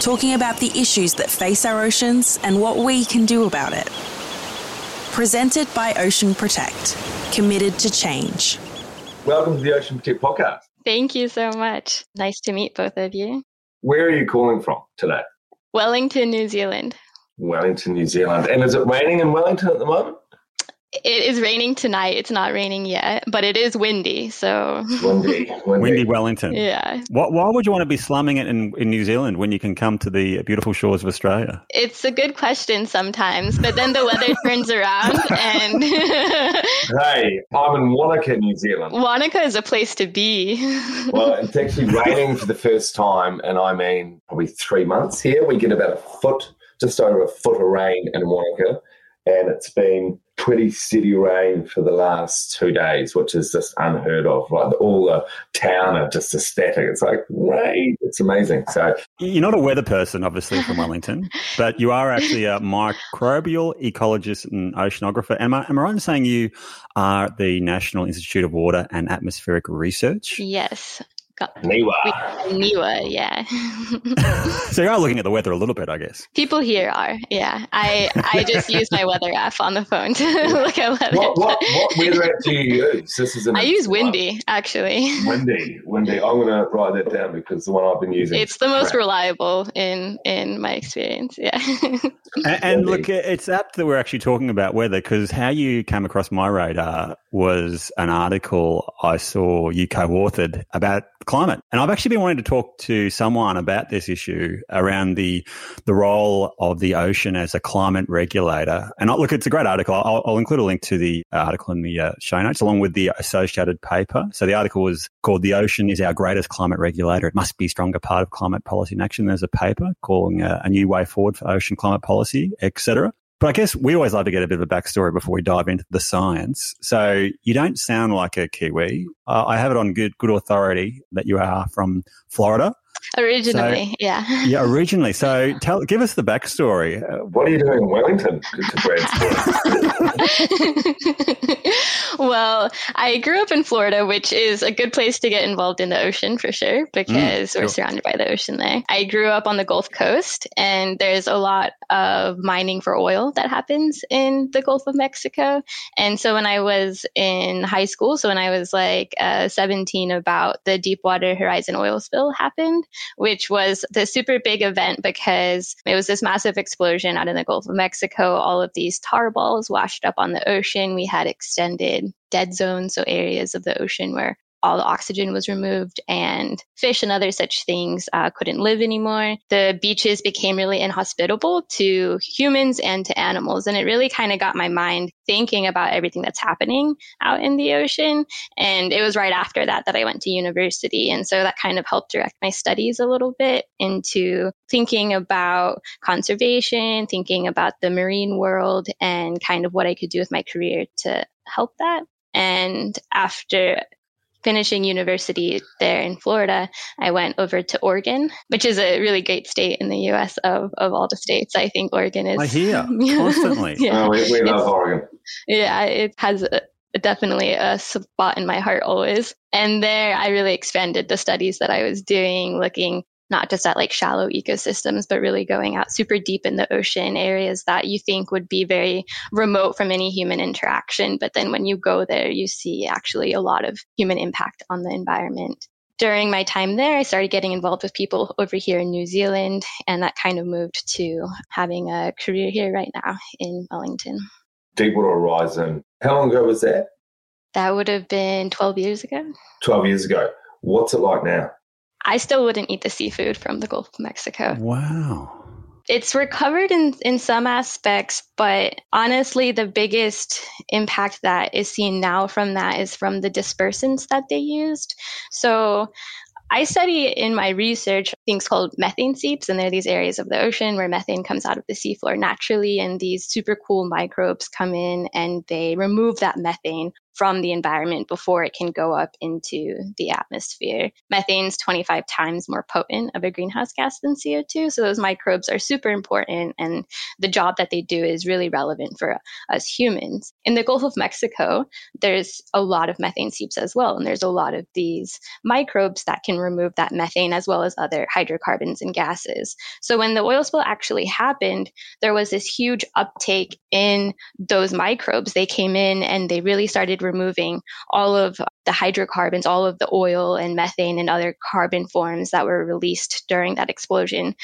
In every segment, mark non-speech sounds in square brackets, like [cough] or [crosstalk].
talking about the issues that face our oceans and what we can do about it. Presented by Ocean Protect, committed to change. Welcome to the Ocean Protect podcast. Thank you so much. Nice to meet both of you. Where are you calling from today? Wellington, New Zealand. Wellington, New Zealand. And is it raining in Wellington at the moment? It is raining tonight. It's not raining yet, but it is windy. So windy, [laughs] windy, windy Wellington. Yeah. What, why would you want to be slumming it in, in New Zealand when you can come to the beautiful shores of Australia? It's a good question sometimes, but then the weather [laughs] turns around and. [laughs] hey, I'm in Wanaka, New Zealand. Wanaka is a place to be. well, it's actually raining for the first time, and I mean probably three months here. We get about a foot, just over a foot of rain in Wanaka, and it's been pretty steady rain for the last two days, which is just unheard of. Like all the town are just ecstatic. It's like rain. It's amazing. So you're not a weather person, obviously, from Wellington, [laughs] but you are actually a microbial ecologist and oceanographer. Am I, am I right in saying you are the National Institute of Water and Atmospheric Research? Yes. NIWA. NIWA, yeah. [laughs] so you are looking at the weather a little bit, I guess. People here are, yeah. I I just [laughs] use my weather app on the phone to look at weather. What, what, what weather app do you use? This is I use Windy, actually. Windy, Windy. I'm going to write that down because the one I've been using. It's the most crap. reliable in in my experience. Yeah. and, and look, it's apt that we're actually talking about weather because how you came across my radar was an article I saw you co-authored about climate. And I've actually been wanting to talk to someone about this issue around the the role of the ocean as a climate regulator. And I, look, it's a great article. I'll, I'll, include a link to the article in the uh, show notes along with the associated paper. So the article was called "The Ocean is Our Greatest Climate Regulator. It Must Be a Stronger Part of Climate Policy and Action." There's a paper calling uh, a new way forward for ocean climate policy, etc. But I guess we always love to get a bit of a backstory before we dive into the science. So you don't sound like a Kiwi. Uh, I have it on good good authority that you are from Florida. [laughs] Originally, so, yeah. Yeah, originally. So [laughs] tell, give us the backstory. What are you doing in Wellington? [laughs] well, I grew up in Florida, which is a good place to get involved in the ocean for sure, because mm, we're surrounded by the ocean there. I grew up on the Gulf Coast, and there's a lot of mining for oil that happens in the Gulf of Mexico. And so when I was in high school, so when I was like uh, 17, about the Deepwater Horizon oil spill happened, which was the super big event because it was this massive explosion out in the Gulf of Mexico. All of these tar balls washed up on the ocean. We had extended dead zones, so areas of the ocean where all the oxygen was removed and fish and other such things uh, couldn't live anymore. The beaches became really inhospitable to humans and to animals. And it really kind of got my mind thinking about everything that's happening out in the ocean. And it was right after that that I went to university. And so that kind of helped direct my studies a little bit into thinking about conservation, thinking about the marine world, and kind of what I could do with my career to help that. And after finishing university there in Florida, I went over to Oregon, which is a really great state in the US of, of all the states. I think Oregon is. I hear [laughs] constantly. yeah, oh, we, we love Oregon. Yeah, it has a, definitely a spot in my heart always. And there I really expanded the studies that I was doing, looking not just at like shallow ecosystems, but really going out super deep in the ocean areas that you think would be very remote from any human interaction. But then when you go there, you see actually a lot of human impact on the environment during my time there, I started getting involved with people over here in New Zealand, and that kind of moved to having a career here right now in Wellington. Deepwater Horizon, how long ago was that? That would have been 12 years ago. 12 years ago. What's it like now? I still wouldn't eat the seafood from the Gulf of Mexico. Wow. It's recovered in, in some aspects, but honestly, the biggest impact that is seen now from that is from the dispersants that they used. So I study in my research things called methane seeps, and they're these areas of the ocean where methane comes out of the seafloor naturally, and these super cool microbes come in and they remove that methane from the environment before it can go up into the atmosphere. Methane's 25 times more potent of a greenhouse gas than CO2. So those microbes are super important, and the job that they do is really relevant for us humans. In the Gulf of Mexico, there's a lot of methane seeps as well, and there's a lot of these microbes that can remove that methane as well as other hydrocarbons and gases. So when the oil spill actually happened, there was this huge uptake in those microbes. They came in and they really started removing all of the hydrocarbons, all of the oil and methane and other carbon forms that were released during that explosion.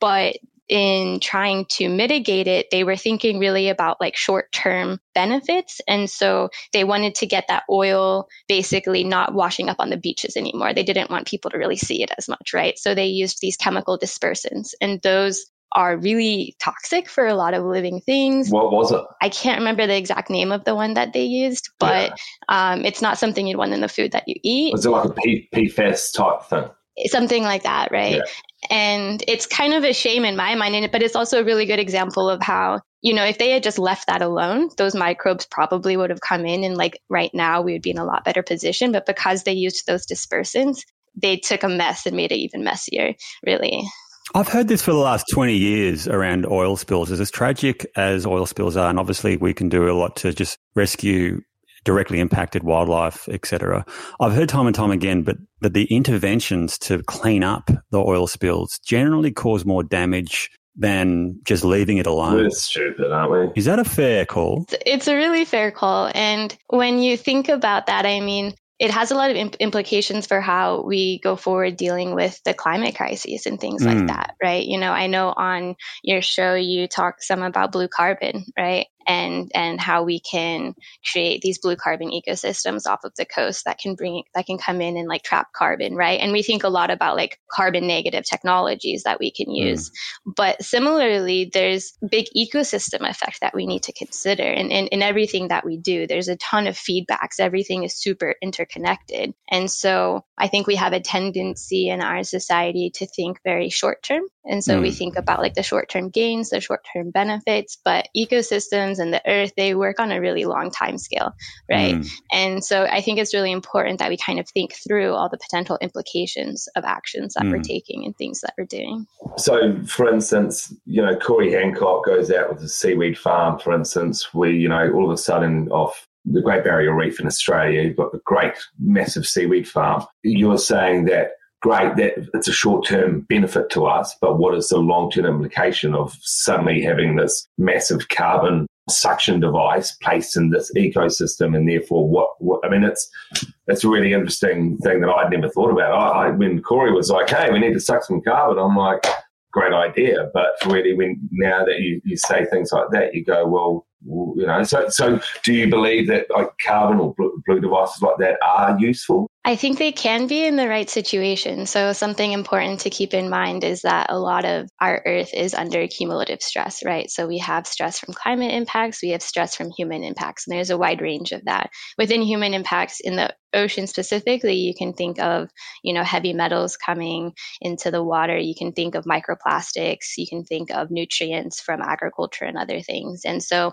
But in trying to mitigate it, they were thinking really about like short term benefits. And so they wanted to get that oil basically not washing up on the beaches anymore. They didn't want people to really see it as much, right? So they used these chemical dispersants, and those are really toxic for a lot of living things. What was it? I can't remember the exact name of the one that they used, but yeah. um, it's not something you'd want in the food that you eat. Was it like a P- PFAS type thing? Something like that, right? Yeah. And it's kind of a shame in my mind, but it's also a really good example of how, you know, if they had just left that alone, those microbes probably would have come in and like right now we would be in a lot better position. But because they used those dispersants, they took a mess and made it even messier, really. I've heard this for the last 20 years around oil spills. As tragic as oil spills are, and obviously we can do a lot to just rescue directly impacted wildlife, etc. I've heard time and time again, but that the interventions to clean up the oil spills generally cause more damage than just leaving it alone. We're stupid, aren't we? Is that a fair call? It's a really fair call. And when you think about that, I mean, it has a lot of imp- implications for how we go forward dealing with the climate crises and things mm. like that, right? You know, I know on your show you talk some about blue carbon, right? And and how we can create these blue carbon ecosystems off of the coast that can bring that can come in and like trap carbon right and we think a lot about like carbon negative technologies that we can mm. use mm. but similarly there's big ecosystem effect that we need to consider and in, in everything that we do there's a ton of feedbacks everything is super interconnected and so i think we have a tendency in our society to think very short term and so mm. we think about like the short term gains the short term benefits but ecosystems and the earth, they work on a really long time scale, right? Mm. And so I think it's really important that we kind of think through all the potential implications of actions that mm. we're taking and things that we're doing. So, for instance, you know, Corey Hancock goes out with a seaweed farm, for instance, we, you know, all of a sudden off the Great Barrier Reef in Australia, you've got a great massive seaweed farm. You're saying that great that it's a short term benefit to us, but what is the long term implication of suddenly having this massive carbon suction device placed in this ecosystem, and therefore, what, what I mean, it's it's a really interesting thing that I'd never thought about. I, I, when Corey was like, "Hey, we need to suck some carbon," I'm like, "Great idea," but really, when now that you, you say things like that, you go, "Well, you know." So, so do you believe that like carbon or blue, blue devices like that are useful? I think they can be in the right situation. So, something important to keep in mind is that a lot of our Earth is under cumulative stress, right? So, we have stress from climate impacts, we have stress from human impacts, and there's a wide range of that. Within human impacts in the ocean specifically, you can think of, you know, heavy metals coming into the water. You can think of microplastics. You can think of nutrients from agriculture and other things. And so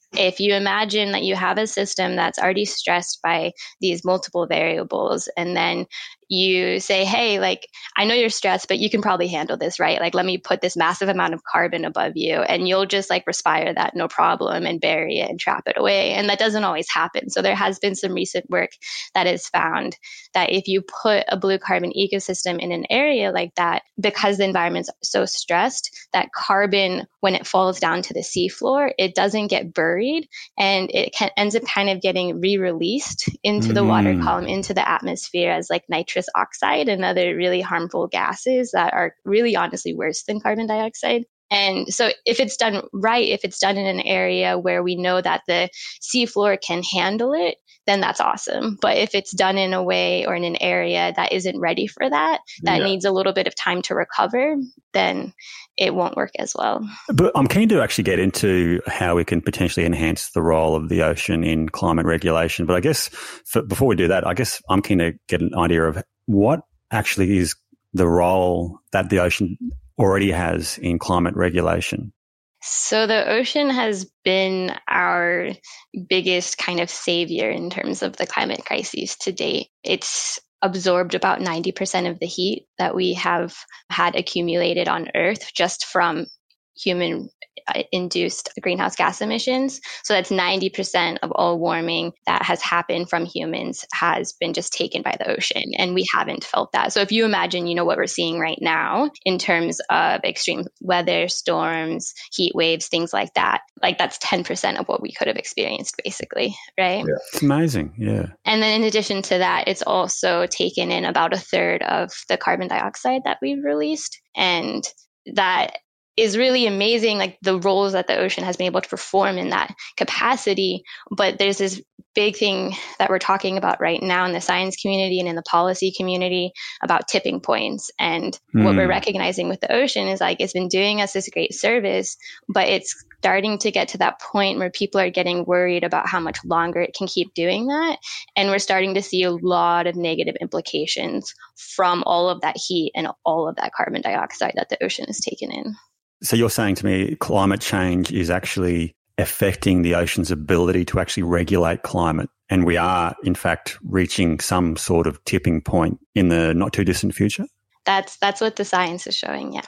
if you imagine that you have a system that's already stressed by these multiple variables and then you say, hey, like, I know you're stressed, but you can probably handle this, right? Like, let me put this massive amount of carbon above you, and you'll just like respire that no problem and bury it and trap it away. And that doesn't always happen. So, there has been some recent work that has found that if you put a blue carbon ecosystem in an area like that, because the environment's so stressed, that carbon, when it falls down to the seafloor, it doesn't get buried and it can, ends up kind of getting re released into the water mm. column, into the atmosphere as like nitrous oxide and other really harmful gases that are really honestly worse than carbon dioxide. And so, if it's done right, if it's done in an area where we know that the seafloor can handle it, then that's awesome. But if it's done in a way or in an area that isn't ready for that, that yeah. needs a little bit of time to recover, then it won't work as well. But I'm keen to actually get into how we can potentially enhance the role of the ocean in climate regulation. But I guess for, before we do that, I guess I'm keen to get an idea of what actually is the role that the ocean already has in climate regulation? So, the ocean has been our biggest kind of savior in terms of the climate crises to date. It's absorbed about 90% of the heat that we have had accumulated on Earth just from human uh, induced greenhouse gas emissions. So that's 90% of all warming that has happened from humans has been just taken by the ocean. And we haven't felt that. So if you imagine, you know, what we're seeing right now in terms of extreme weather, storms, heat waves, things like that, like that's 10% of what we could have experienced basically, right? Yeah. It's amazing. Yeah. And then in addition to that, it's also taken in about a third of the carbon dioxide that we've released. And that is really amazing like the roles that the ocean has been able to perform in that capacity but there's this big thing that we're talking about right now in the science community and in the policy community about tipping points and mm. what we're hmm. recognizing with the ocean is like it's been doing us this great service but it's starting to get to that point where people are getting worried about how much longer it can keep doing that and we're starting to see a lot of negative implications from all of that heat and all of that carbon dioxide that the ocean has taken in so you're saying to me climate change is actually affecting the ocean's ability to actually regulate climate. And we are, in fact, reaching some sort of tipping point in the not too distant future? That's that's what the science is showing, yeah.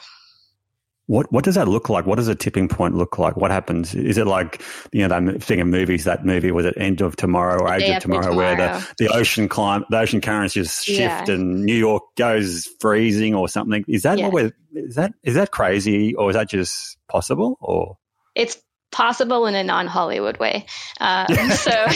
What what does that look like? What does a tipping point look like? What happens? Is it like you know? I'm thinking movies. That movie was it End of Tomorrow or Age of tomorrow, tomorrow, where the, the ocean climb, the ocean currents just shift yeah. and New York goes freezing or something. Is that yeah. what we're? Is that is that crazy or is that just possible? Or it's possible in a non-Hollywood way. Um, so [laughs] [laughs]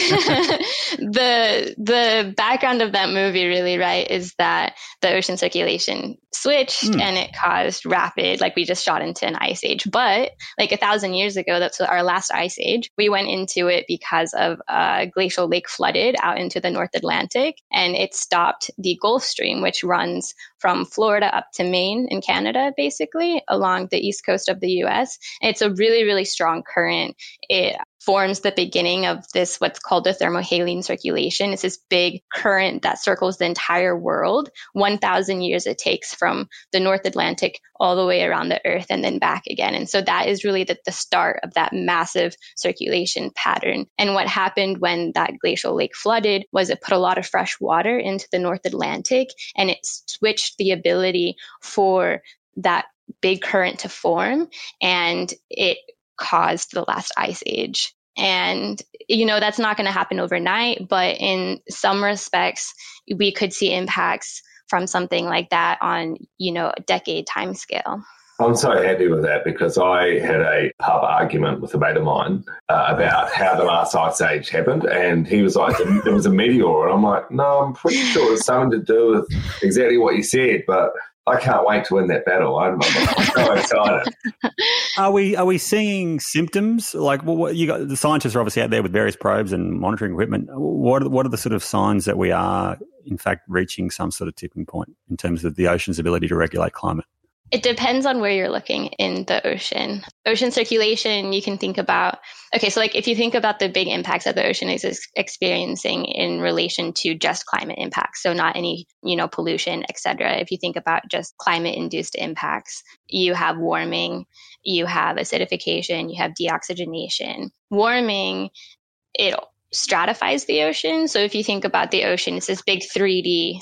the the background of that movie really right is that the ocean circulation switched mm. and it caused rapid like we just shot into an ice age. But like a thousand years ago, that's our last ice age. We went into it because of a glacial lake flooded out into the North Atlantic and it stopped the Gulf Stream, which runs from Florida up to Maine in Canada, basically along the east coast of the US. it's a really, really strong current. It forms the beginning of this what's called the thermohaline circulation. It's this big current that circles the entire world. 1,000 years it takes from the North Atlantic all the way around the Earth and then back again. And so that is really the, the start of that massive circulation pattern. And what happened when that glacial lake flooded was it put a lot of fresh water into the North Atlantic and it switched the ability for that big current to form and it caused the last ice age. And, you know, that's not going to happen overnight, but in some respects, we could see impacts from something like that on, you know, a decade time scale. I'm so happy with that because I had a pub argument with a mate of mine uh, about how the last ice age happened, and he was like, "There was a meteor," and I'm like, "No, I'm pretty sure it's something to do with exactly what you said, but I can't wait to win that battle. I'm, I'm so [laughs] excited. Are we are we seeing symptoms like well, what you got? The scientists are obviously out there with various probes and monitoring equipment. What are, what are the sort of signs that we are in fact reaching some sort of tipping point in terms of the ocean's ability to regulate climate? It depends on where you're looking in the ocean. Ocean circulation, you can think about, okay, so like if you think about the big impacts that the ocean is experiencing in relation to just climate impacts, so not any, you know, pollution, etc. If you think about just climate induced impacts, you have warming, you have acidification, you have deoxygenation. Warming, it stratifies the ocean. So if you think about the ocean, it's this big 3D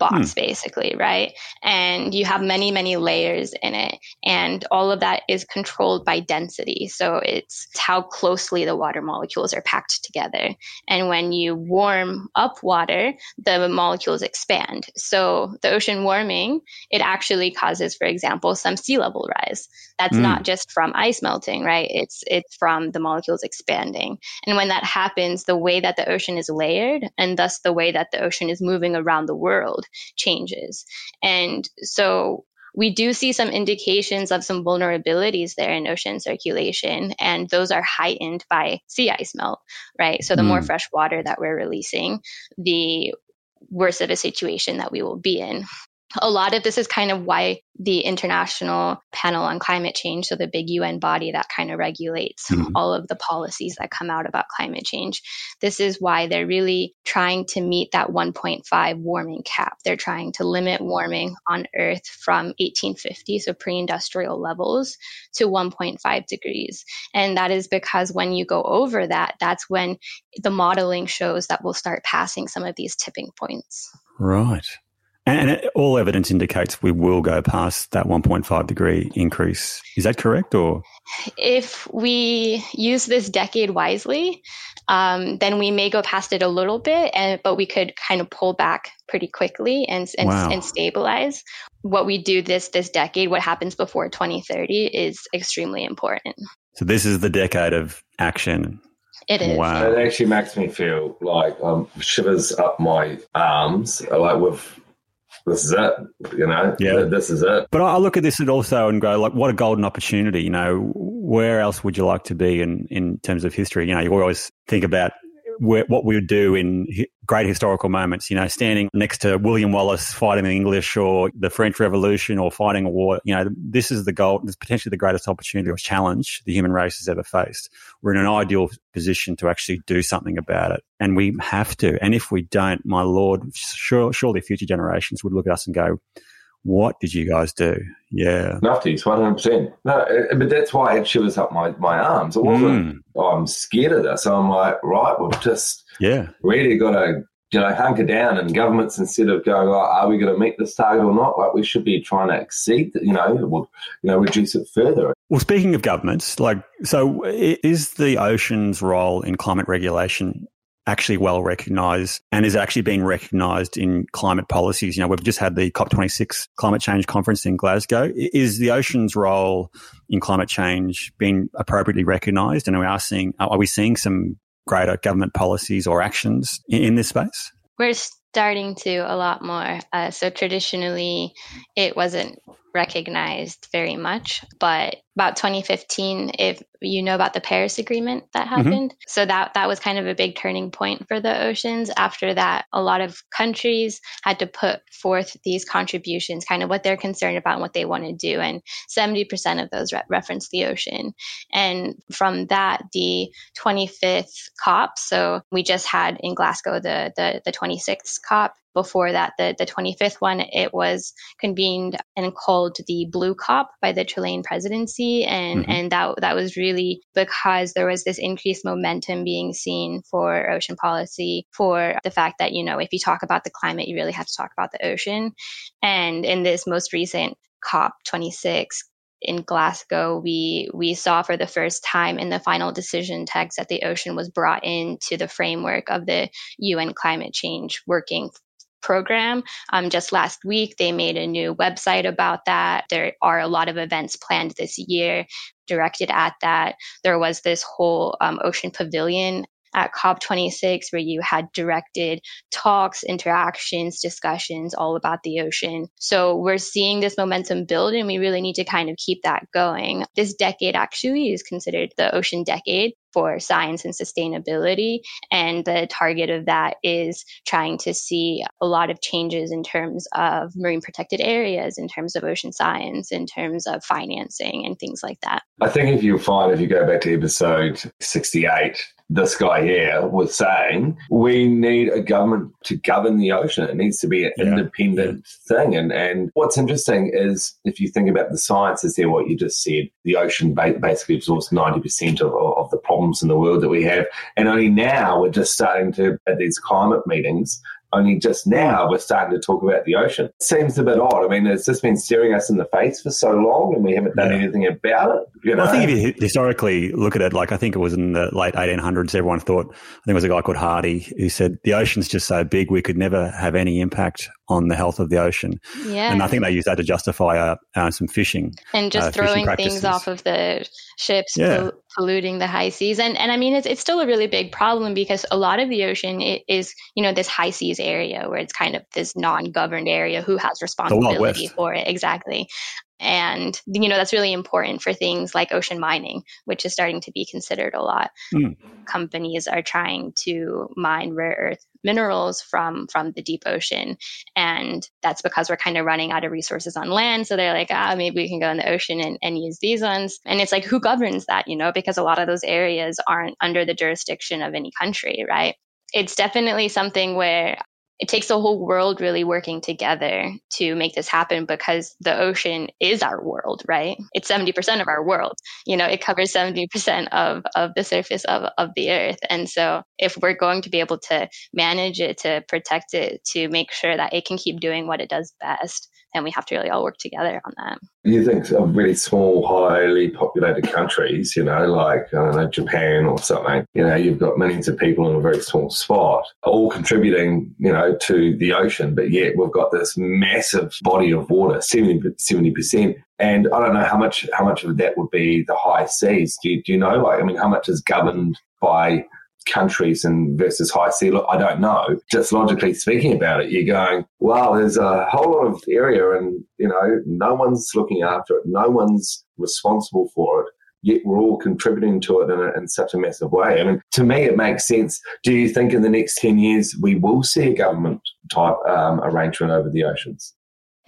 box, hmm. basically, right? And you have many, many layers in it. And all of that is controlled by density. So it's how closely the water molecules are packed together. And when you warm up water, the molecules expand. So the ocean warming, it actually causes, for example, some sea level rise. That's mm. not just from ice melting, right? It's it's from the molecules expanding. And when that happens, the way that the ocean is layered and thus the way that the ocean is moving around the world changes. And so we do see some indications of some vulnerabilities there in ocean circulation, and those are heightened by sea ice melt, right? So the mm. more fresh water that we're releasing, the worse of a situation that we will be in a lot of this is kind of why the International Panel on Climate Change, so the big UN body that kind of regulates mm-hmm. all of the policies that come out about climate change, this is why they're really trying to meet that 1.5 warming cap. They're trying to limit warming on Earth from 1850, so pre industrial levels, to 1.5 degrees. And that is because when you go over that, that's when the modeling shows that we'll start passing some of these tipping points. Right. And all evidence indicates we will go past that 1.5 degree increase. Is that correct? Or if we use this decade wisely, um, then we may go past it a little bit, and but we could kind of pull back pretty quickly and and, wow. and stabilize. What we do this this decade, what happens before 2030, is extremely important. So this is the decade of action. It is. Wow. It actually makes me feel like um, shivers up my arms. Like we've this is it. You know, yeah, this is it. But I look at this and also and go like, what a golden opportunity. You know, where else would you like to be in in terms of history? You know, you always think about what we would do in great historical moments, you know, standing next to William Wallace fighting the English or the French Revolution or fighting a war. You know, this is the goal, this is potentially the greatest opportunity or challenge the human race has ever faced. We're in an ideal position to actually do something about it. And we have to. And if we don't, my Lord, sure, surely future generations would look at us and go, what did you guys do? Yeah. Nufties, 100%. No, uh, but that's why it shivers up my, my arms. It wasn't, mm. oh, I'm scared of this. I'm like, right, we've just yeah really got to, you know, hunker down and governments, instead of going, like, are we going to meet this target or not? Like, we should be trying to exceed, you know, we'll, you know, reduce it further. Well, speaking of governments, like, so is the ocean's role in climate regulation actually well recognized and is actually being recognized in climate policies. You know, we've just had the COP26 climate change conference in Glasgow. Is the ocean's role in climate change being appropriately recognized? And are we are seeing, are we seeing some greater government policies or actions in, in this space? We're starting to a lot more. Uh, so traditionally, it wasn't recognized very much, but about 2015 if you know about the paris agreement that mm-hmm. happened mm-hmm. so that that was kind of a big turning point for the oceans after that a lot of countries had to put forth these contributions kind of what they're concerned about and what they want to do and 70% of those re- reference the ocean and from that the 25th cop so we just had in glasgow the the, the 26th cop before that, the, the 25th one, it was convened and called the Blue COP by the Chilean presidency. And, mm-hmm. and that, that was really because there was this increased momentum being seen for ocean policy, for the fact that, you know, if you talk about the climate, you really have to talk about the ocean. And in this most recent COP 26, in Glasgow, we we saw for the first time in the final decision text that the ocean was brought into the framework of the UN climate change working program. Um, just last week, they made a new website about that. There are a lot of events planned this year directed at that. There was this whole um, ocean pavilion at COP26 where you had directed talks, interactions, discussions all about the ocean. So we're seeing this momentum build and we really need to kind of keep that going. This decade actually is considered the ocean decade for science and sustainability. And the target of that is trying to see a lot of changes in terms of marine protected areas, in terms of ocean science, in terms of financing and things like that. I think if you find, if you go back to episode 68, this guy here was saying we need a government to govern the ocean. It needs to be an yeah. independent yeah. thing. And and what's interesting is if you think about the science, sciences there, what you just said, the ocean basically absorbs ninety percent of, of the problems in the world that we have, and only now we're just starting to at these climate meetings only just now we're starting to talk about the ocean. Seems a bit odd. I mean, it's just been staring us in the face for so long and we haven't done yeah. anything about it. You know? well, I think if you historically look at it, like I think it was in the late 1800s, everyone thought, I think it was a guy called Hardy who said, the ocean's just so big, we could never have any impact on the health of the ocean. Yeah. And I think they use that to justify uh, uh, some fishing. And just uh, throwing things off of the ships, yeah. polluting the high seas. And, and I mean, it's, it's still a really big problem because a lot of the ocean is, you know, this high seas area where it's kind of this non-governed area who has responsibility for it. Exactly. And, you know, that's really important for things like ocean mining, which is starting to be considered a lot. Mm. Companies are trying to mine rare earth minerals from from the deep ocean. And that's because we're kind of running out of resources on land. So they're like ah maybe we can go in the ocean and, and use these ones. And it's like who governs that you know? Because a lot of those areas aren't under the jurisdiction of any country right? It's definitely something where it takes the whole world really working together to make this happen because the ocean is our world, right? It's 70% of our world. You know, it covers 70% of, of the surface of, of the earth. And so if we're going to be able to manage it, to protect it, to make sure that it can keep doing what it does best, then we have to really all work together on that. You think of really small, highly populated countries, you know, like I don't know Japan or something. You know, you've got millions of people in a very small spot, all contributing, you know, to the ocean, but yet we've got this massive body of water, 70 percent. And I don't know how much how much of that would be the high seas. Do you, do you know? Like, I mean, how much is governed by countries and versus high sea. Look, I don't know. Just logically speaking about it, you're going, wow, there's a whole lot of area and, you know, no one's looking after it. No one's responsible for it. Yet we're all contributing to it in, a, in such a massive way. I mean, to me, it makes sense. Do you think in the next 10 years we will see a government type um, arrangement over the oceans?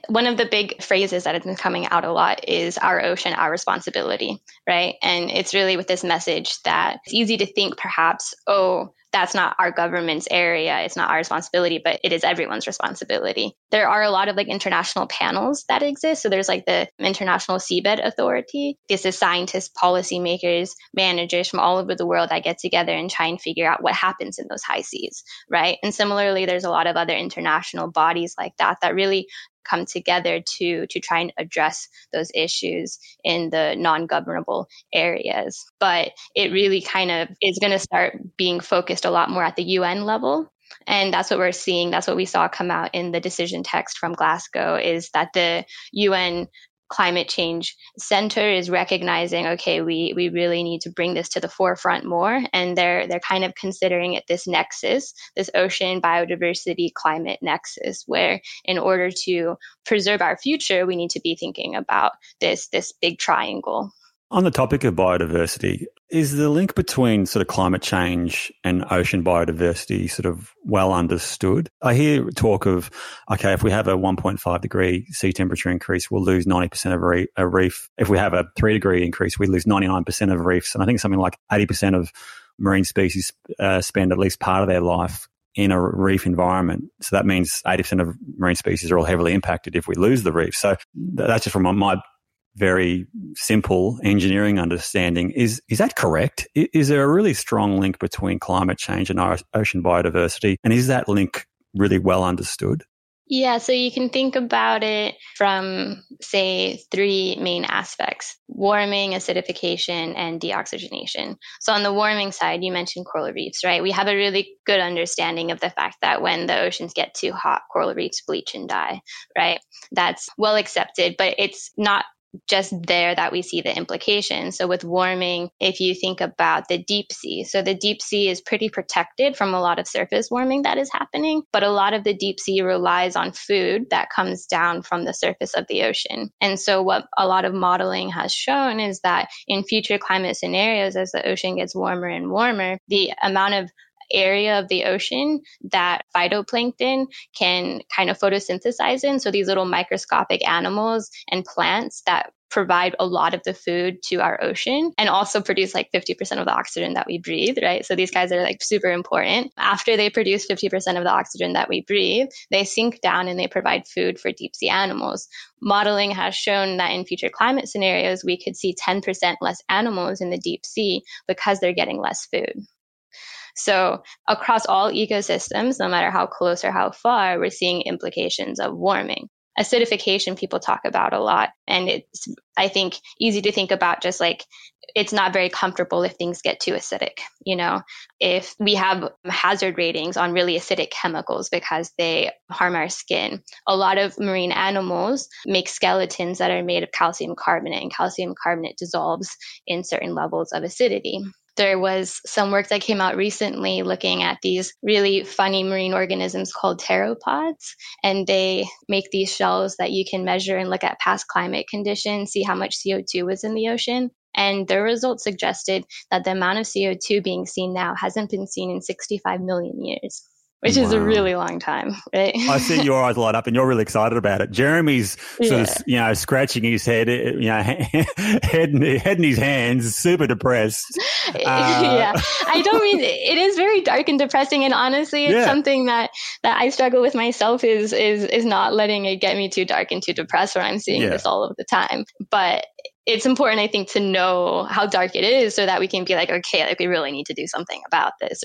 one of the big phrases that has been coming out a lot is our ocean, our responsibility, right? And it's really with this message that it's easy to think perhaps, oh, that's not our government's area. It's not our responsibility, but it is everyone's responsibility. There are a lot of like international panels that exist. So there's like the International Seabed Authority. This is scientists, policymakers, managers from all over the world that get together and try and figure out what happens in those high seas, right? And similarly, there's a lot of other international bodies like that that really come together to to try and address those issues in the non-governable areas. But it really kind of is going to start being focused a lot more at the UN level. And that's what we're seeing. That's what we saw come out in the decision text from Glasgow is that the UN climate change center is recognizing okay we we really need to bring this to the forefront more. And they're they're kind of considering it this nexus this ocean biodiversity climate nexus where in order to preserve our future we need to be thinking about this this big triangle on the topic of biodiversity, is the link between sort of climate change and ocean biodiversity sort of well understood? I hear talk of, okay, if we have a 1.5 degree sea temperature increase, we'll lose 90% of a reef. If we have a three degree increase, we lose 99% of reefs. And I think something like 80% of marine species uh, spend at least part of their life in a reef environment. So that means 80% of marine species are all heavily impacted if we lose the reef. So that's just from my very simple engineering understanding. Is is that correct? Is there a really strong link between climate change and ocean biodiversity? And is that link really well understood? Yeah, so you can think about it from, say, three main aspects warming, acidification, and deoxygenation. So, on the warming side, you mentioned coral reefs, right? We have a really good understanding of the fact that when the oceans get too hot, coral reefs bleach and die, right? That's well accepted, but it's not just there that we see the implications. So with warming, if you think about the deep sea, so the deep sea is pretty protected from a lot of surface warming that is happening, but a lot of the deep sea relies on food that comes down from the surface of the ocean. And so what a lot of modeling has shown is that in future climate scenarios, as the ocean gets warmer and warmer, the amount of area of the ocean that phytoplankton can kind of photosynthesize in. So these little microscopic animals and plants that provide a lot of the food to our ocean and also produce like 50% of the oxygen that we breathe, right? So these guys are like super important. After they produce 50% of the oxygen that we breathe, they sink down and they provide food for deep sea animals. Modeling has shown that in future climate scenarios, we could see 10% less animals in the deep sea because they're getting less food. So across all ecosystems, no matter how close or how far, we're seeing implications of warming. Acidification people talk about a lot. And it's, I think, easy to think about just like it's not very comfortable if things get too acidic. You know, if we have hazard ratings on really acidic chemicals because they harm our skin, a lot of marine animals make skeletons that are made of calcium carbonate, and calcium carbonate dissolves in certain levels of acidity there was some work that came out recently looking at these really funny marine organisms called pteropods. And they make these shells that you can measure and look at past climate conditions, see how much CO2 was in the ocean. And their results suggested that the amount of CO2 being seen now hasn't been seen in 65 million years which wow. is a really long time, right? I see your [laughs] eyes light up, and you're really excited about it. Jeremy's sort yeah. of, you know, scratching his head, uh, you know, [laughs] head in, head in his hands, super depressed. [laughs] Uh, yeah, I don't mean it is very dark and depressing, and honestly, it's yeah. something that that I struggle with myself. Is is is not letting it get me too dark and too depressed, when I'm seeing yeah. this all of the time. But it's important, I think, to know how dark it is, so that we can be like, okay, like we really need to do something about this.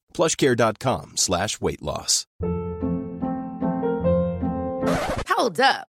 plushcare.com slash weight loss. Hold up.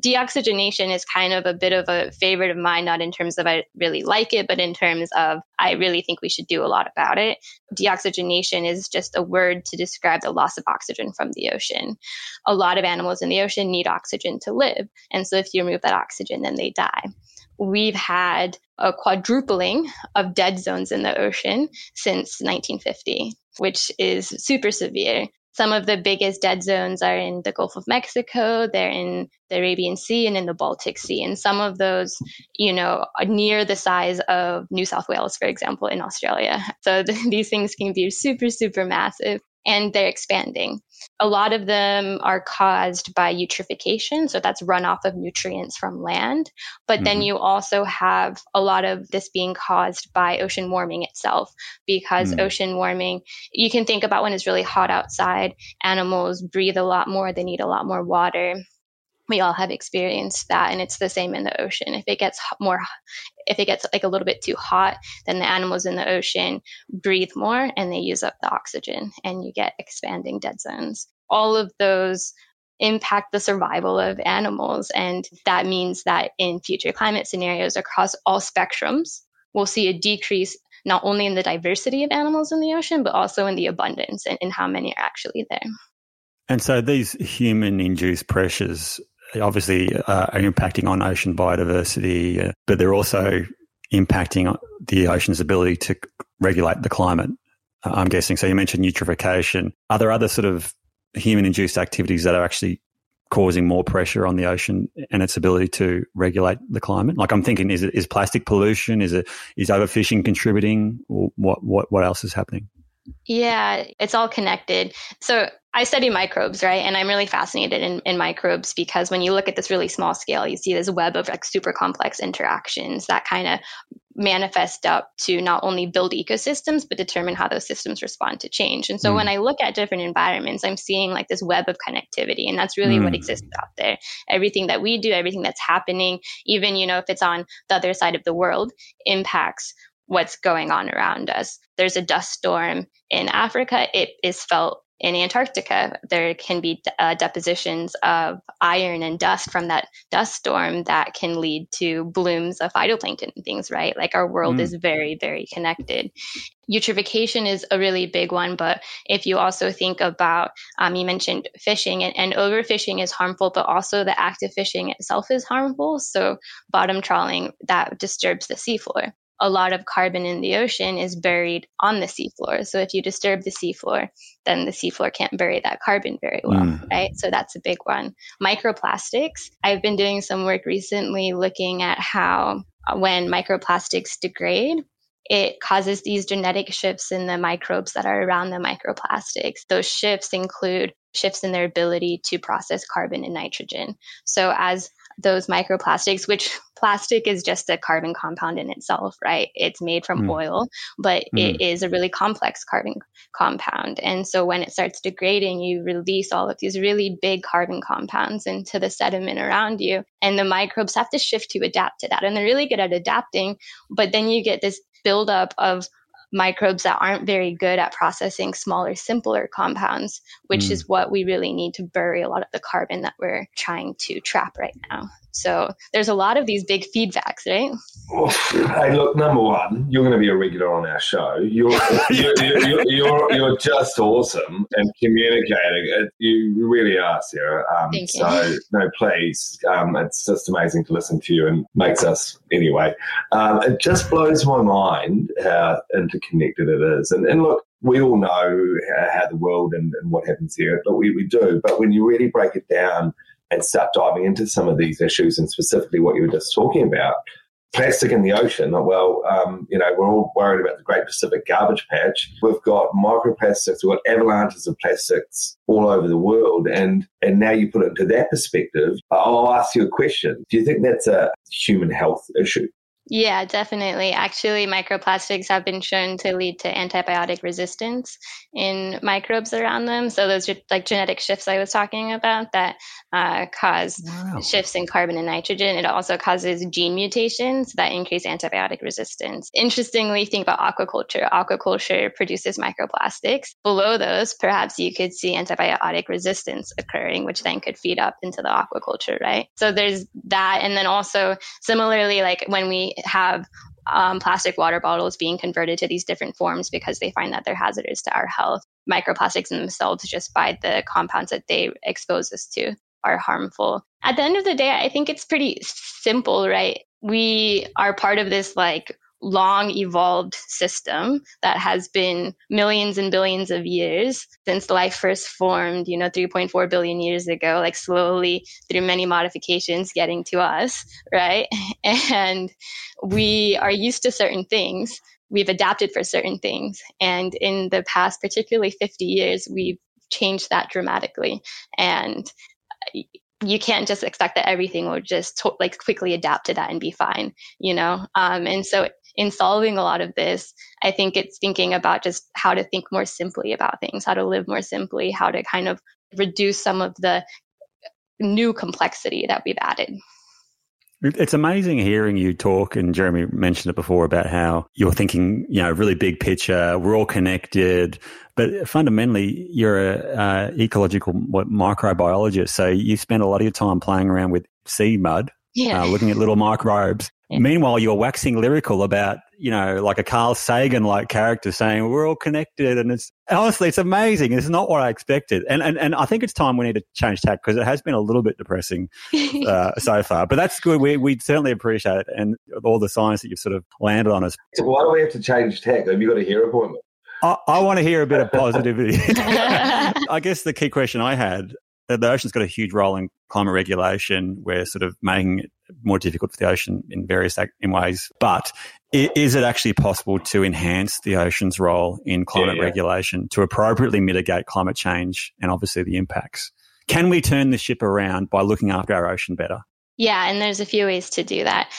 Deoxygenation is kind of a bit of a favorite of mine, not in terms of I really like it, but in terms of I really think we should do a lot about it. Deoxygenation is just a word to describe the loss of oxygen from the ocean. A lot of animals in the ocean need oxygen to live. And so if you remove that oxygen, then they die we've had a quadrupling of dead zones in the ocean since 1950, which is super severe. Some of the biggest dead zones are in the Gulf of Mexico, they're in the Arabian Sea and in the Baltic Sea. And some of those, you know, are near the size of New South Wales, for example, in Australia. So th- [laughs] these things can be super, super massive and they're expanding. A lot of them are caused by eutrophication, so that's runoff of nutrients from land. But mm-hmm. then you also have a lot of this being caused by ocean warming itself, because mm-hmm. ocean warming, you can think about when it's really hot outside, animals breathe a lot more, they need a lot more water we all have experienced that and it's the same in the ocean. If it gets more if it gets like a little bit too hot then the animals in the ocean breathe more and they use up the oxygen and you get expanding dead zones. All of those impact the survival of animals and that means that in future climate scenarios across all spectrums we'll see a decrease not only in the diversity of animals in the ocean but also in the abundance and in how many are actually there. And so these human induced pressures obviously uh, are impacting on ocean biodiversity, uh, but they're also impacting the ocean's ability to regulate the climate. Uh, I'm guessing. So you mentioned eutrophication. Are there other sort of human induced activities that are actually causing more pressure on the ocean and its ability to regulate the climate? Like I'm thinking, is it is plastic pollution? Is it is overfishing contributing? Or what what what else is happening? Yeah, it's all connected. So I study microbes, right? And I'm really fascinated in, in microbes because when you look at this really small scale, you see this web of like super complex interactions that kind of manifest up to not only build ecosystems, but determine how those systems respond to change. And so mm. when I look at different environments, I'm seeing like this web of connectivity. And that's really mm. what exists out there. Everything that we do, everything that's happening, even, you know, if it's on the other side of the world, impacts what's going on around us. There's a dust storm in Africa. It is felt in Antarctica. There can be uh, depositions of iron and dust from that dust storm that can lead to blooms of phytoplankton and things, right? Like our world mm. is very, very connected. Eutrophication is a really big one, but if you also think about, um, you mentioned fishing, and, and overfishing is harmful, but also the act of fishing itself is harmful. So, bottom trawling that disturbs the seafloor a lot of carbon in the ocean is buried on the seafloor. So if you disturb the seafloor, then the seafloor can't bury that carbon very well, mm. right? So that's a big one. Microplastics. I've been doing some work recently looking at how uh, when microplastics degrade, it causes these genetic shifts in the microbes that are around the microplastics. Those shifts include shifts in their ability to process carbon and nitrogen. So as those microplastics, which [laughs] plastic is just a carbon compound in itself, right? It's made from mm. oil, but mm. it is a really complex carbon compound. And so when it starts degrading, you release all of these really big carbon compounds into the sediment around you. And the microbes have to shift to adapt to that. And they're really good at adapting, but then you get this buildup of microbes that aren't very good at processing smaller, simpler compounds, which mm. is what we really need to bury a lot of the carbon that we're trying to trap right now. So there's a lot of these big feedbacks, right? hey, look, number one, you're going to be a regular on our show. [laughs] You're you're, you're, you're, you're, just awesome and communicating. You really are, Sarah. Um, Thank you. So, no, please. Um, it's just amazing to listen to you and makes us, anyway. Um, it just blows my mind how interconnected it is. And, and look, we all know how the world and, and what happens here, but we, we do. But when you really break it down, and start diving into some of these issues and specifically what you were just talking about. Plastic in the ocean. Well, um, you know, we're all worried about the Great Pacific Garbage Patch. We've got microplastics, we've got avalanches of plastics all over the world, and and now you put it into that perspective. I'll ask you a question: Do you think that's a human health issue? Yeah, definitely. Actually, microplastics have been shown to lead to antibiotic resistance in microbes around them. So those are like genetic shifts I was talking about that uh, cause wow. shifts in carbon and nitrogen. It also causes gene mutations that increase antibiotic resistance. Interestingly, think about aquaculture. Aquaculture produces microplastics. Below those, perhaps you could see antibiotic resistance occurring, which then could feed up into the aquaculture, right? So there's that. And then also similarly, like when we have um, plastic water bottles being converted to these different forms because they find that they're hazardous to our health. Microplastics in themselves, just by the compounds that they expose us to, are harmful. At the end of the day, I think it's pretty simple, right? We are part of this like long evolved system that has been millions and billions of years since life first formed, you know, 3.4 billion years ago, like slowly through many modifications getting to us, right? [laughs] And we are used to certain things. We've adapted for certain things. And in the past, particularly 50 years, we've changed that dramatically. And you can't just expect that everything will just like quickly adapt to that and be fine, you know? Um, and so in solving a lot of this, I think it's thinking about just how to think more simply about things, how to live more simply, how to kind of reduce some of the new complexity that we've added. It's amazing hearing you talk, and Jeremy mentioned it before about how you're thinking, you know, really big picture. We're all connected, but fundamentally, you're a uh, ecological microbiologist. So you spend a lot of your time playing around with sea mud, yeah. uh, looking at little microbes. Yeah. Meanwhile, you're waxing lyrical about, you know, like a Carl Sagan like character saying we're all connected. And it's honestly, it's amazing. It's not what I expected. And, and, and I think it's time we need to change tack because it has been a little bit depressing [laughs] uh, so far. But that's good. We, we certainly appreciate it. And all the science that you've sort of landed on us. So why do we have to change tack? Have you got a hair appointment? I, I want to hear a bit of [laughs] positivity. [laughs] I guess the key question I had the ocean's got a huge role in climate regulation. We're sort of making it more difficult for the ocean in various in ways. But is it actually possible to enhance the ocean's role in climate yeah, yeah. regulation to appropriately mitigate climate change and obviously the impacts? Can we turn the ship around by looking after our ocean better? Yeah, and there's a few ways to do that.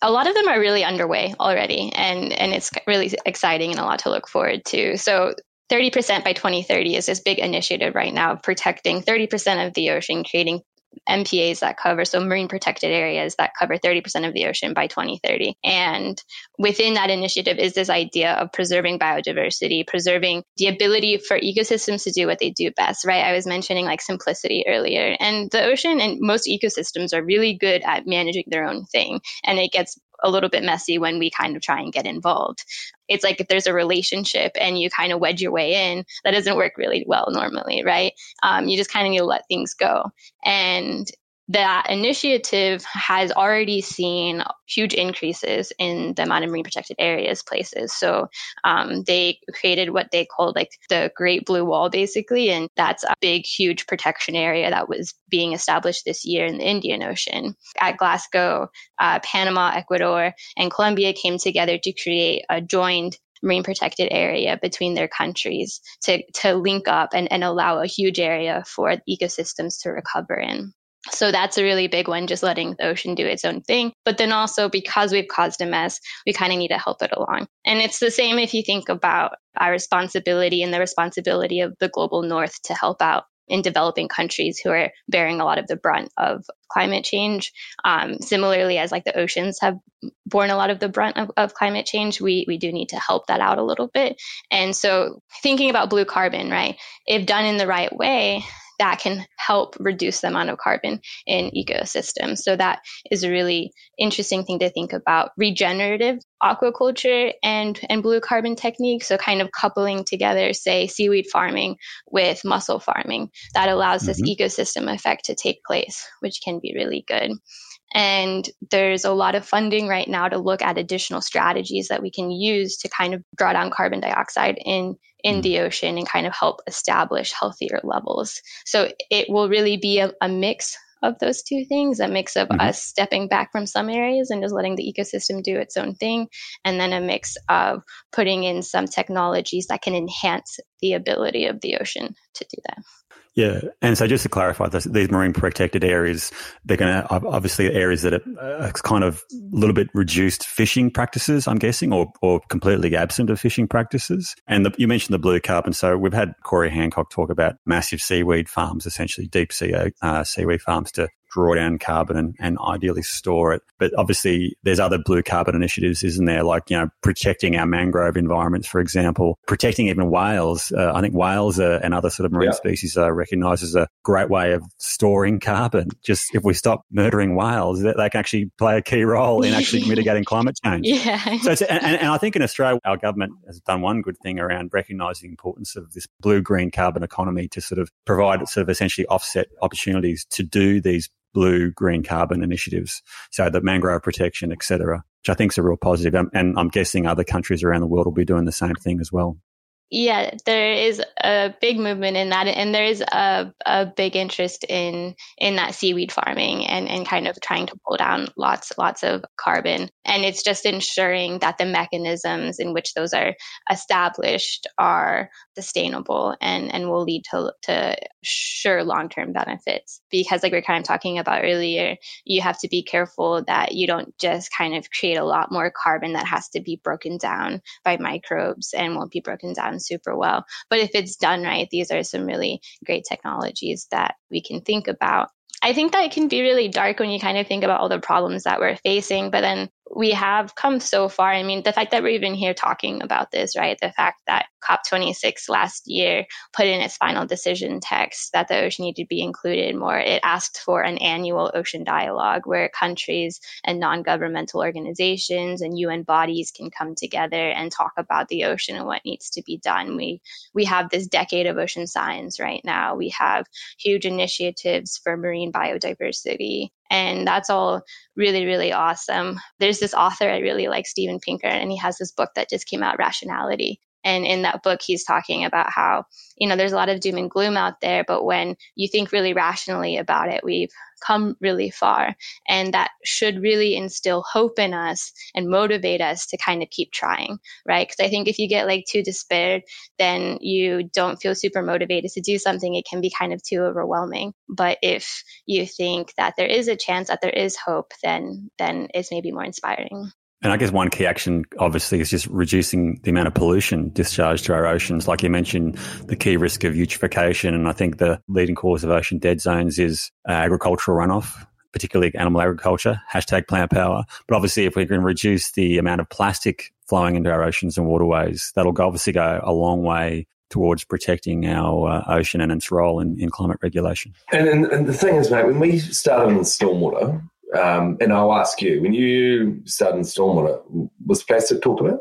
A lot of them are really underway already, and, and it's really exciting and a lot to look forward to. So, 30% by 2030 is this big initiative right now of protecting 30% of the ocean, creating MPAs that cover, so marine protected areas that cover 30% of the ocean by 2030. And within that initiative is this idea of preserving biodiversity, preserving the ability for ecosystems to do what they do best, right? I was mentioning like simplicity earlier. And the ocean and most ecosystems are really good at managing their own thing. And it gets a little bit messy when we kind of try and get involved. It's like if there's a relationship and you kind of wedge your way in, that doesn't work really well normally, right? Um, you just kind of need to let things go. And that initiative has already seen huge increases in the amount of marine protected areas places. So um, they created what they called like the Great Blue Wall, basically, and that's a big, huge protection area that was being established this year in the Indian Ocean. At Glasgow, uh, Panama, Ecuador, and Colombia came together to create a joined marine protected area between their countries to, to link up and, and allow a huge area for ecosystems to recover in. So that's a really big one, just letting the ocean do its own thing. But then also because we've caused a mess, we kind of need to help it along. And it's the same if you think about our responsibility and the responsibility of the global north to help out in developing countries who are bearing a lot of the brunt of climate change. Um, similarly, as like the oceans have borne a lot of the brunt of, of climate change, we we do need to help that out a little bit. And so, thinking about blue carbon, right? If done in the right way, that can help reduce the amount of carbon in ecosystems. So that is a really interesting thing to think about. Regenerative aquaculture and, and blue carbon techniques. So kind of coupling together, say, seaweed farming with mussel farming. That allows mm-hmm. this ecosystem effect to take place, which can be really good. And there's a lot of funding right now to look at additional strategies that we can use to kind of draw down carbon dioxide in in mm. the ocean and kind of help establish healthier levels. So it will really be a, a mix of those two things a mix of mm-hmm. us stepping back from some areas and just letting the ecosystem do its own thing, and then a mix of putting in some technologies that can enhance the ability of the ocean to do that. Yeah, and so just to clarify, this, these marine protected areas, they're going to obviously areas that are kind of a little bit reduced fishing practices, I'm guessing, or, or completely absent of fishing practices. And the, you mentioned the blue carbon. So we've had Corey Hancock talk about massive seaweed farms, essentially deep sea uh, seaweed farms to draw down carbon and, and ideally store it. But obviously, there's other blue carbon initiatives, isn't there? Like, you know, protecting our mangrove environments, for example, protecting even whales. Uh, I think whales are, and other sort of marine yeah. species are recognized as a great way of storing carbon. Just if we stop murdering whales, they, they can actually play a key role in actually [laughs] mitigating climate change. Yeah. So, and, and I think in Australia, our government has done one good thing around recognizing the importance of this blue green carbon economy to sort of provide sort of essentially offset opportunities to do these blue green carbon initiatives, so the mangrove protection, etc., which I think is a real positive. Um, and I'm guessing other countries around the world will be doing the same thing as well. Yeah, there is a big movement in that, and there is a, a big interest in in that seaweed farming and, and kind of trying to pull down lots lots of carbon. And it's just ensuring that the mechanisms in which those are established are sustainable and, and will lead to, to sure long term benefits. Because, like we are kind of talking about earlier, you have to be careful that you don't just kind of create a lot more carbon that has to be broken down by microbes and won't be broken down super well. But if it's done right, these are some really great technologies that we can think about. I think that it can be really dark when you kind of think about all the problems that we're facing, but then we have come so far. I mean, the fact that we're even here talking about this, right? The fact that COP26 last year put in its final decision text that the ocean needed to be included more. It asked for an annual ocean dialogue where countries and non governmental organizations and UN bodies can come together and talk about the ocean and what needs to be done. We, we have this decade of ocean science right now. We have huge initiatives for marine biodiversity. And that's all really, really awesome. There's this author I really like, Steven Pinker, and he has this book that just came out, Rationality. And in that book, he's talking about how, you know, there's a lot of doom and gloom out there, but when you think really rationally about it, we've come really far. And that should really instill hope in us and motivate us to kind of keep trying, right? Because I think if you get like too despaired, then you don't feel super motivated to do something. It can be kind of too overwhelming. But if you think that there is a chance that there is hope, then then it's maybe more inspiring. And I guess one key action, obviously, is just reducing the amount of pollution discharged to our oceans. Like you mentioned, the key risk of eutrophication. And I think the leading cause of ocean dead zones is uh, agricultural runoff, particularly animal agriculture, hashtag plant power. But obviously, if we can reduce the amount of plastic flowing into our oceans and waterways, that'll obviously go a long way towards protecting our uh, ocean and its role in, in climate regulation. And, and, and the thing is, mate, when we started in stormwater, um, and I'll ask you, when you started in stormwater, was plastic talked about?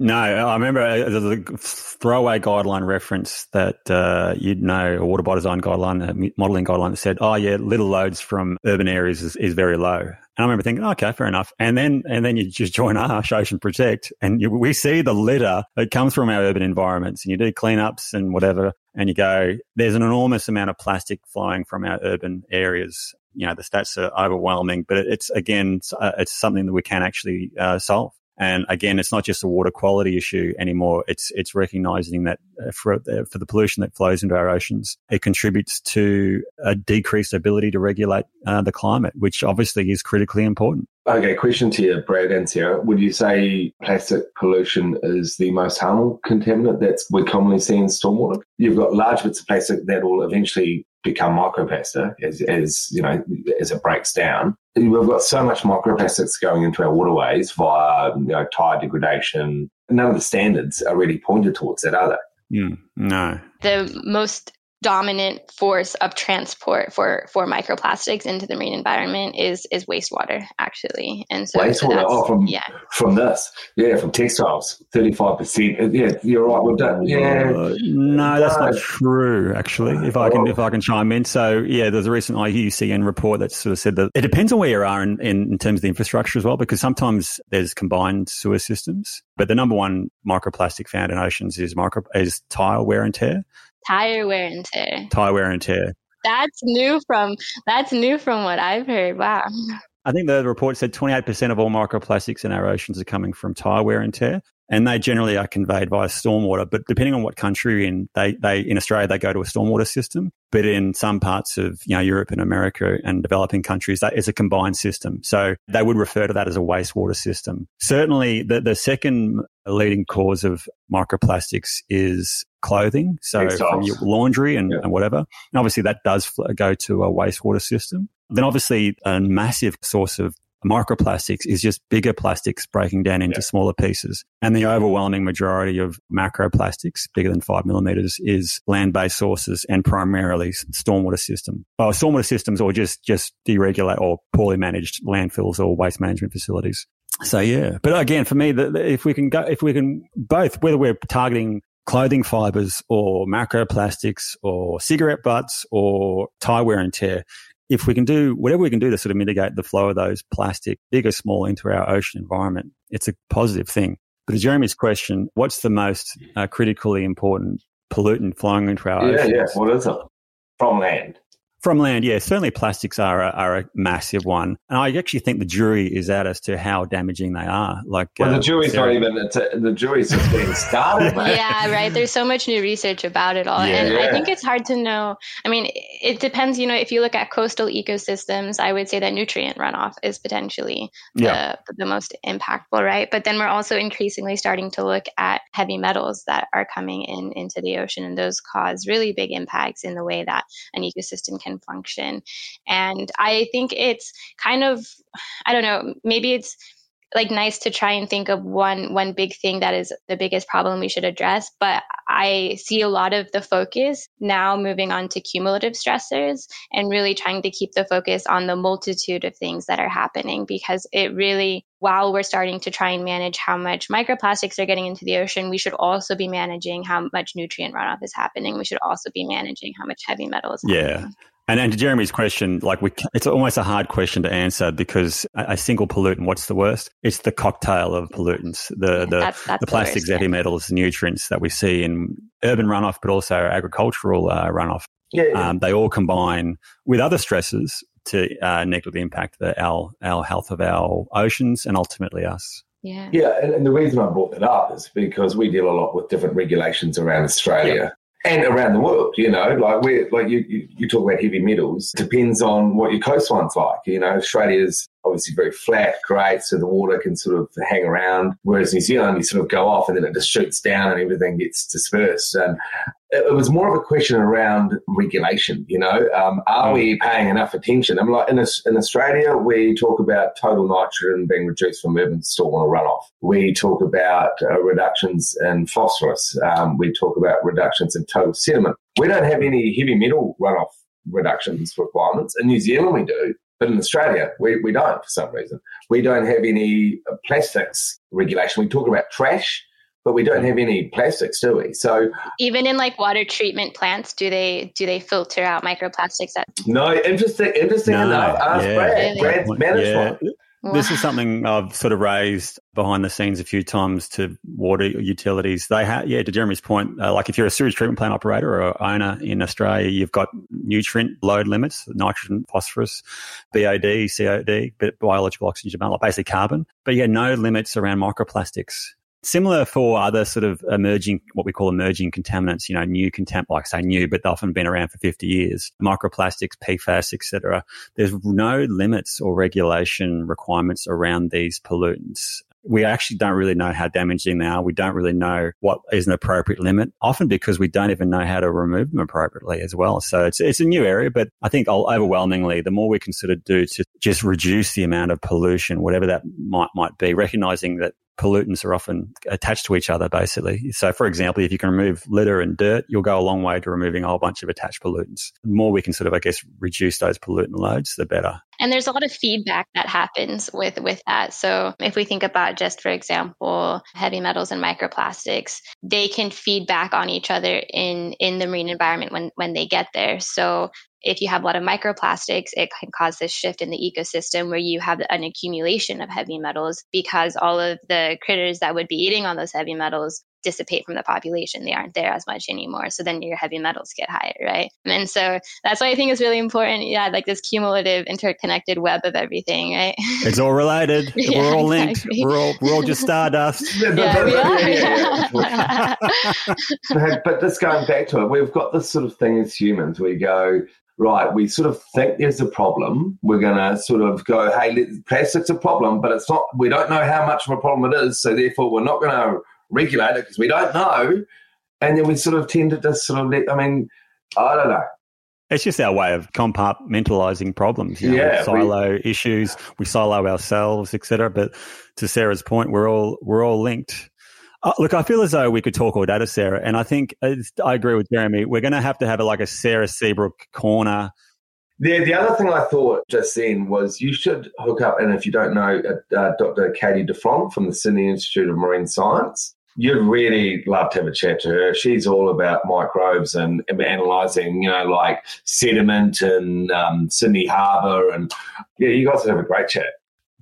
No, I remember uh, the throwaway guideline reference that uh, you'd know, a water by design guideline, modelling guideline that said, "Oh yeah, little loads from urban areas is, is very low." And I remember thinking, okay, fair enough. And then and then you just join Arsh [laughs] Ocean Protect, and you, we see the litter that comes from our urban environments, and you do cleanups and whatever, and you go, there's an enormous amount of plastic flowing from our urban areas you know the stats are overwhelming, but it's again uh, it's something that we can actually uh, solve. And again, it's not just a water quality issue anymore. It's it's recognizing that uh, for uh, for the pollution that flows into our oceans, it contributes to a decreased ability to regulate uh, the climate, which obviously is critically important. Okay, question to you, Brad and Sarah. Would you say plastic pollution is the most harmful contaminant that's we commonly see in stormwater? You've got large bits of plastic that will eventually become microplastic as, as you know as it breaks down. We've got so much microplastics going into our waterways via you know tire degradation. None of the standards are really pointed towards that, are they? Mm, no. The most dominant force of transport for for microplastics into the marine environment is is wastewater actually. And so wastewater so oh, from yeah. from this. Yeah from textiles 35 percent. Yeah you're right we've done. Yeah. Uh, no that's not true actually if i can if i can chime in. So yeah there's a recent iucn report that sort of said that it depends on where you are in, in, in terms of the infrastructure as well because sometimes there's combined sewer systems. But the number one microplastic found in oceans is micro is tile wear and tear Tire wear and tear. Tire wear and tear. That's new from that's new from what I've heard. Wow. I think the report said 28% of all microplastics in our oceans are coming from tire wear and tear and they generally are conveyed via stormwater. But depending on what country you're in, they, they in Australia they go to a stormwater system, but in some parts of you know Europe and America and developing countries, that is a combined system. So they would refer to that as a wastewater system. Certainly, the the second leading cause of microplastics is clothing, so from your laundry and, yeah. and whatever. And obviously, that does go to a wastewater system. Then, obviously, a massive source of microplastics is just bigger plastics breaking down into yeah. smaller pieces. And the overwhelming majority of macroplastics, bigger than five millimeters, is land-based sources and primarily stormwater system. Oh, stormwater systems or just, just deregulate or poorly managed landfills or waste management facilities. So yeah, but again, for me, the, the, if we can go, if we can both, whether we're targeting clothing fibers or macroplastics or cigarette butts or tie wear and tear, if we can do whatever we can do to sort of mitigate the flow of those plastic, big or small, into our ocean environment, it's a positive thing. But to Jeremy's question, what's the most uh, critically important pollutant flowing into our yeah, oceans? Yeah, what is it? From land. From land, yeah, certainly plastics are a, are a massive one, and I actually think the jury is out as to how damaging they are. Like, well, the uh, jury's Sarah, not even a, the jury's just getting [laughs] started. [laughs] yeah, right. There's so much new research about it all, yeah, and. I think it's hard to know. I mean, it depends. You know, if you look at coastal ecosystems, I would say that nutrient runoff is potentially yeah. the, the most impactful, right? But then we're also increasingly starting to look at heavy metals that are coming in into the ocean, and those cause really big impacts in the way that an ecosystem can function. And I think it's kind of, I don't know, maybe it's like nice to try and think of one one big thing that is the biggest problem we should address but i see a lot of the focus now moving on to cumulative stressors and really trying to keep the focus on the multitude of things that are happening because it really while we're starting to try and manage how much microplastics are getting into the ocean we should also be managing how much nutrient runoff is happening. We should also be managing how much heavy metals yeah And, and to Jeremy's question, like we, it's almost a hard question to answer because a, a, single pollutant, what's the worst? It's the cocktail of pollutants, the the, that's, that's the plastics, the worst, heavy yeah. metals, nutrients that we see in urban runoff, but also agricultural uh, runoff. Yeah, yeah. Um, they all combine with other stresses to uh, negatively impact the, our our health of our oceans and ultimately us. Yeah. Yeah. And, and, the reason I brought that up is because we deal a lot with different regulations around Australia and around the world. You know, like we like you, you, you talk about heavy metals. Depends on what your coastline's like. You know, Australia's obviously very flat, great, so the water can sort of hang around. Whereas New Zealand, you sort of go off and then it just shoots down and everything gets dispersed. And it was more of a question around regulation. You know, um, are we mm. paying enough attention? I'm like in, in Australia, we talk about total nitrogen being reduced from urban stormwater runoff. We talk about uh, reductions in phosphorus. Um, we talk about reductions in total sediment. We don't have any heavy metal runoff reductions requirements. In New Zealand, we do. But in Australia, we, we don't for some reason. We don't have any plastics regulation. We talk about trash, but we don't have any plastics, do we? So even in like water treatment plants, do they do they filter out microplastics? At- no, interesting. Interesting no, enough. Ask yeah. Brad. Brad's management. Yeah. This is something I've sort of raised behind the scenes a few times to water utilities. They have, yeah, to Jeremy's point, uh, like if you're a sewage treatment plant operator or owner in Australia, you've got nutrient load limits, nitrogen, phosphorus, BOD, COD, biological oxygen, like basically carbon. But yeah, no limits around microplastics. Similar for other sort of emerging, what we call emerging contaminants, you know, new contam, like say new, but they've often been around for 50 years, microplastics, PFAS, etc. There's no limits or regulation requirements around these pollutants we actually don't really know how damaging they are. We don't really know what is an appropriate limit, often because we don't even know how to remove them appropriately as well. So it's, it's a new area, but I think overwhelmingly, the more we can sort of do to just reduce the amount of pollution, whatever that might, might be, recognizing that pollutants are often attached to each other, basically. So, for example, if you can remove litter and dirt, you'll go a long way to removing a whole bunch of attached pollutants. The more we can sort of, I guess, reduce those pollutant loads, the better. And there's a lot of feedback that happens with with that. So, if we think about just, for example, heavy metals and microplastics, they can feed back on each other in in the marine environment when when they get there. So, if you have a lot of microplastics, it can cause this shift in the ecosystem where you have an accumulation of heavy metals because all of the critters that would be eating on those heavy metals dissipate from the population. They aren't there as much anymore. So then your heavy metals get higher, right? And so that's why I think it's really important. Yeah, like this cumulative interconnected web of everything, right? [laughs] It's all related. yeah, we're all linked. We're all we're all just [laughs] stardust. yeah, we are. [laughs] but just going back to it, we've got this sort of thing as humans. We go, right, we sort of think there's a problem. We're going to sort of go, hey, plastic's a problem, but it's not, we don't know how much of a problem it is. So therefore, we're not going to regulate it because we don't know. And then we sort of tend to just sort of let, I mean, I don't know. It's just our way of compartmentalizing problems. You know, yeah, silo we, issues, we silo ourselves, etc. But to Sarah's point, we're all we're all linked. Uh, look, I feel as though we could talk all day to Sarah, and I think uh, I agree with Jeremy. We're going to have to have a, like a Sarah Seabrook corner. The, the other thing I thought just then was you should hook up, and if you don't know, uh, uh Dr. Katie Dafforn from the Sydney Institute of Marine Science, you'd really love to have a chat to her. She's all about microbes and, and analysing, you know, like sediment and um, Sydney Harbour, and yeah, you guys would have a great chat.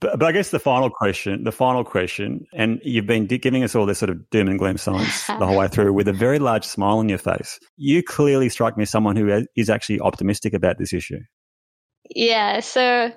But, but I guess the final question, the final question, and you've been giving us all this sort of doom and gloom science [laughs] the whole way through with a very large smile on your face. You clearly strike me as someone who is actually optimistic about this issue. Yeah. So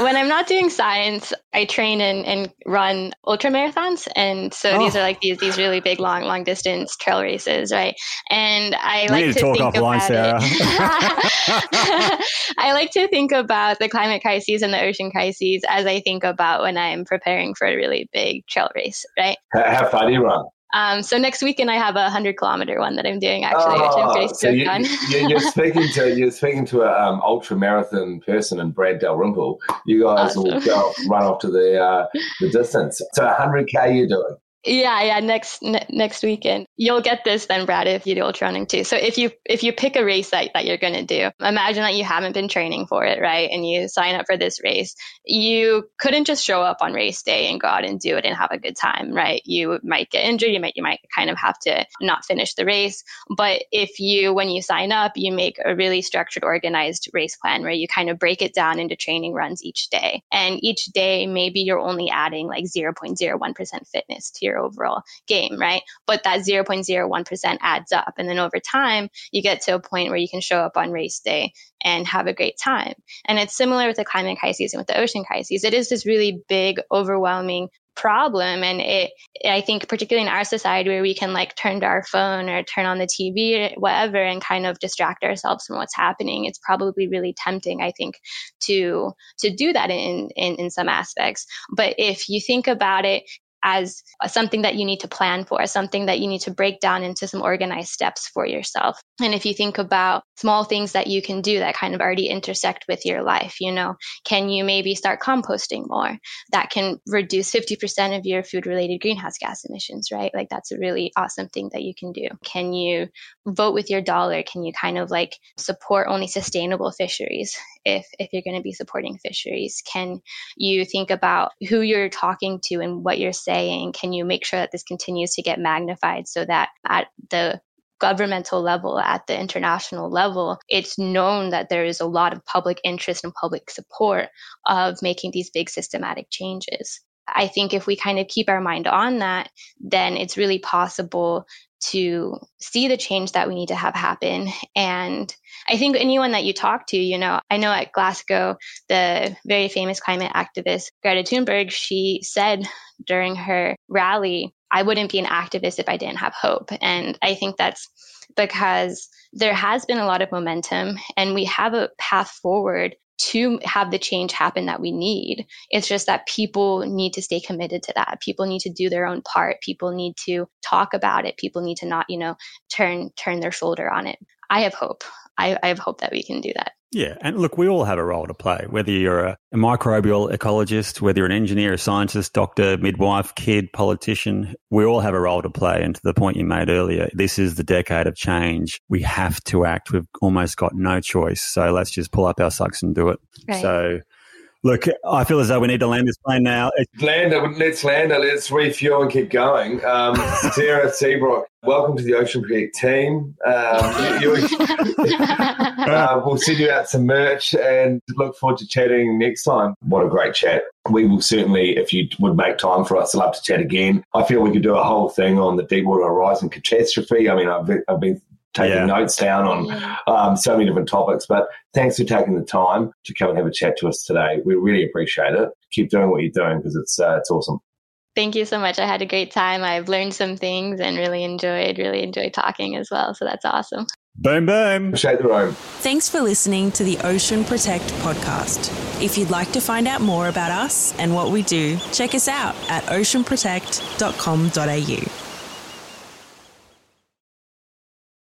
when I'm not doing science, I train and, and run ultra marathons. And so oh. these are like these these really big, long, long distance trail races, right? And I we like to, to talk think offline, about Sarah. [laughs] [laughs] I like to think about the climate crises and the ocean crises as I think about when I'm preparing for a really big trail race, right? How far do you run? Um, so next weekend I have a hundred kilometer one that I'm doing actually, oh, which I'm very so you, on. you're [laughs] speaking to you're speaking to an um, ultra marathon person and Brad Dalrymple. You guys awesome. will go run off to the uh, the distance. So hundred k you're doing. Yeah, yeah. Next ne- next weekend, you'll get this then, Brad, if you do ultra running too. So if you if you pick a race that, that you're to do, imagine that you haven't been training for it, right? And you sign up for this race. You couldn't just show up on race day and go out and do it and have a good time, right? You might get injured. You might you might kind of have to not finish the race. But if you when you sign up, you make a really structured, organized race plan where you kind of break it down into training runs each day, and each day maybe you're only adding like 0.01% fitness to your overall game, right? But that 0.01% adds up. And then over time, you get to a point where you can show up on race day and have a great time. And it's similar with the climate crisis and with the ocean crises. It is this really big, overwhelming problem and it i think particularly in our society where we can like turn to our phone or turn on the tv or whatever and kind of distract ourselves from what's happening it's probably really tempting i think to to do that in in, in some aspects but if you think about it as something that you need to plan for, something that you need to break down into some organized steps for yourself. And if you think about small things that you can do that kind of already intersect with your life, you know, can you maybe start composting more? That can reduce 50% of your food related greenhouse gas emissions, right? Like that's a really awesome thing that you can do. Can you vote with your dollar? Can you kind of like support only sustainable fisheries if, if you're going to be supporting fisheries? Can you think about who you're talking to and what you're saying? Can you make sure that this continues to get magnified so that at the governmental level, at the international level, it's known that there is a lot of public interest and public support of making these big systematic changes. I think if we kind of keep our mind on that, then it's really possible to see the change that we need to have happen. And I think anyone that you talk to, you know, I know at Glasgow, the very famous climate activist Greta Thunberg, she said during her rally, I wouldn't be an activist if I didn't have hope. And I think that's because there has been a lot of momentum and we have a path forward to have the change happen that we need. It's just that people need to stay committed to that. People need to do their own part. People need to talk about it. People need to not, you know, turn turn their shoulder on it. I have hope. I, I have hope that we can do that. Yeah. And look, we all have a role to play, whether you're a, a, microbial ecologist, whether you're an engineer, a scientist, doctor, midwife, kid, politician, we all have a role to play. And to the point you made earlier, this is the decade of change. We have to act. We've almost got no choice. So let's just pull up our socks and do it. Right. So Look, I feel as though we need to land this plane now. Land it. Let's land it. Let's refuel and keep going. Um, [laughs] Sarah Seabrook, welcome to the Ocean Protect team. Um, you, [laughs] uh, we'll send you out some merch and look forward to chatting next time. What a great chat. We will certainly, if you would make time for us, love to chat again. I feel we could do a whole thing on the Deepwater Horizon catastrophe. I mean, I've, I've been taking yeah. notes down on um, so many different topics. But thanks for taking the time to come and have a chat to us today. We really appreciate it. Keep doing what you're doing because it's uh, it's awesome. Thank you so much. I had a great time. I've learned some things and really enjoyed, really enjoyed talking as well. So that's awesome. Boom, boom. Appreciate the room. Thanks for listening to the Ocean Protect podcast. If you'd like to find out more about us and what we do, check us out at oceanprotect.com.au.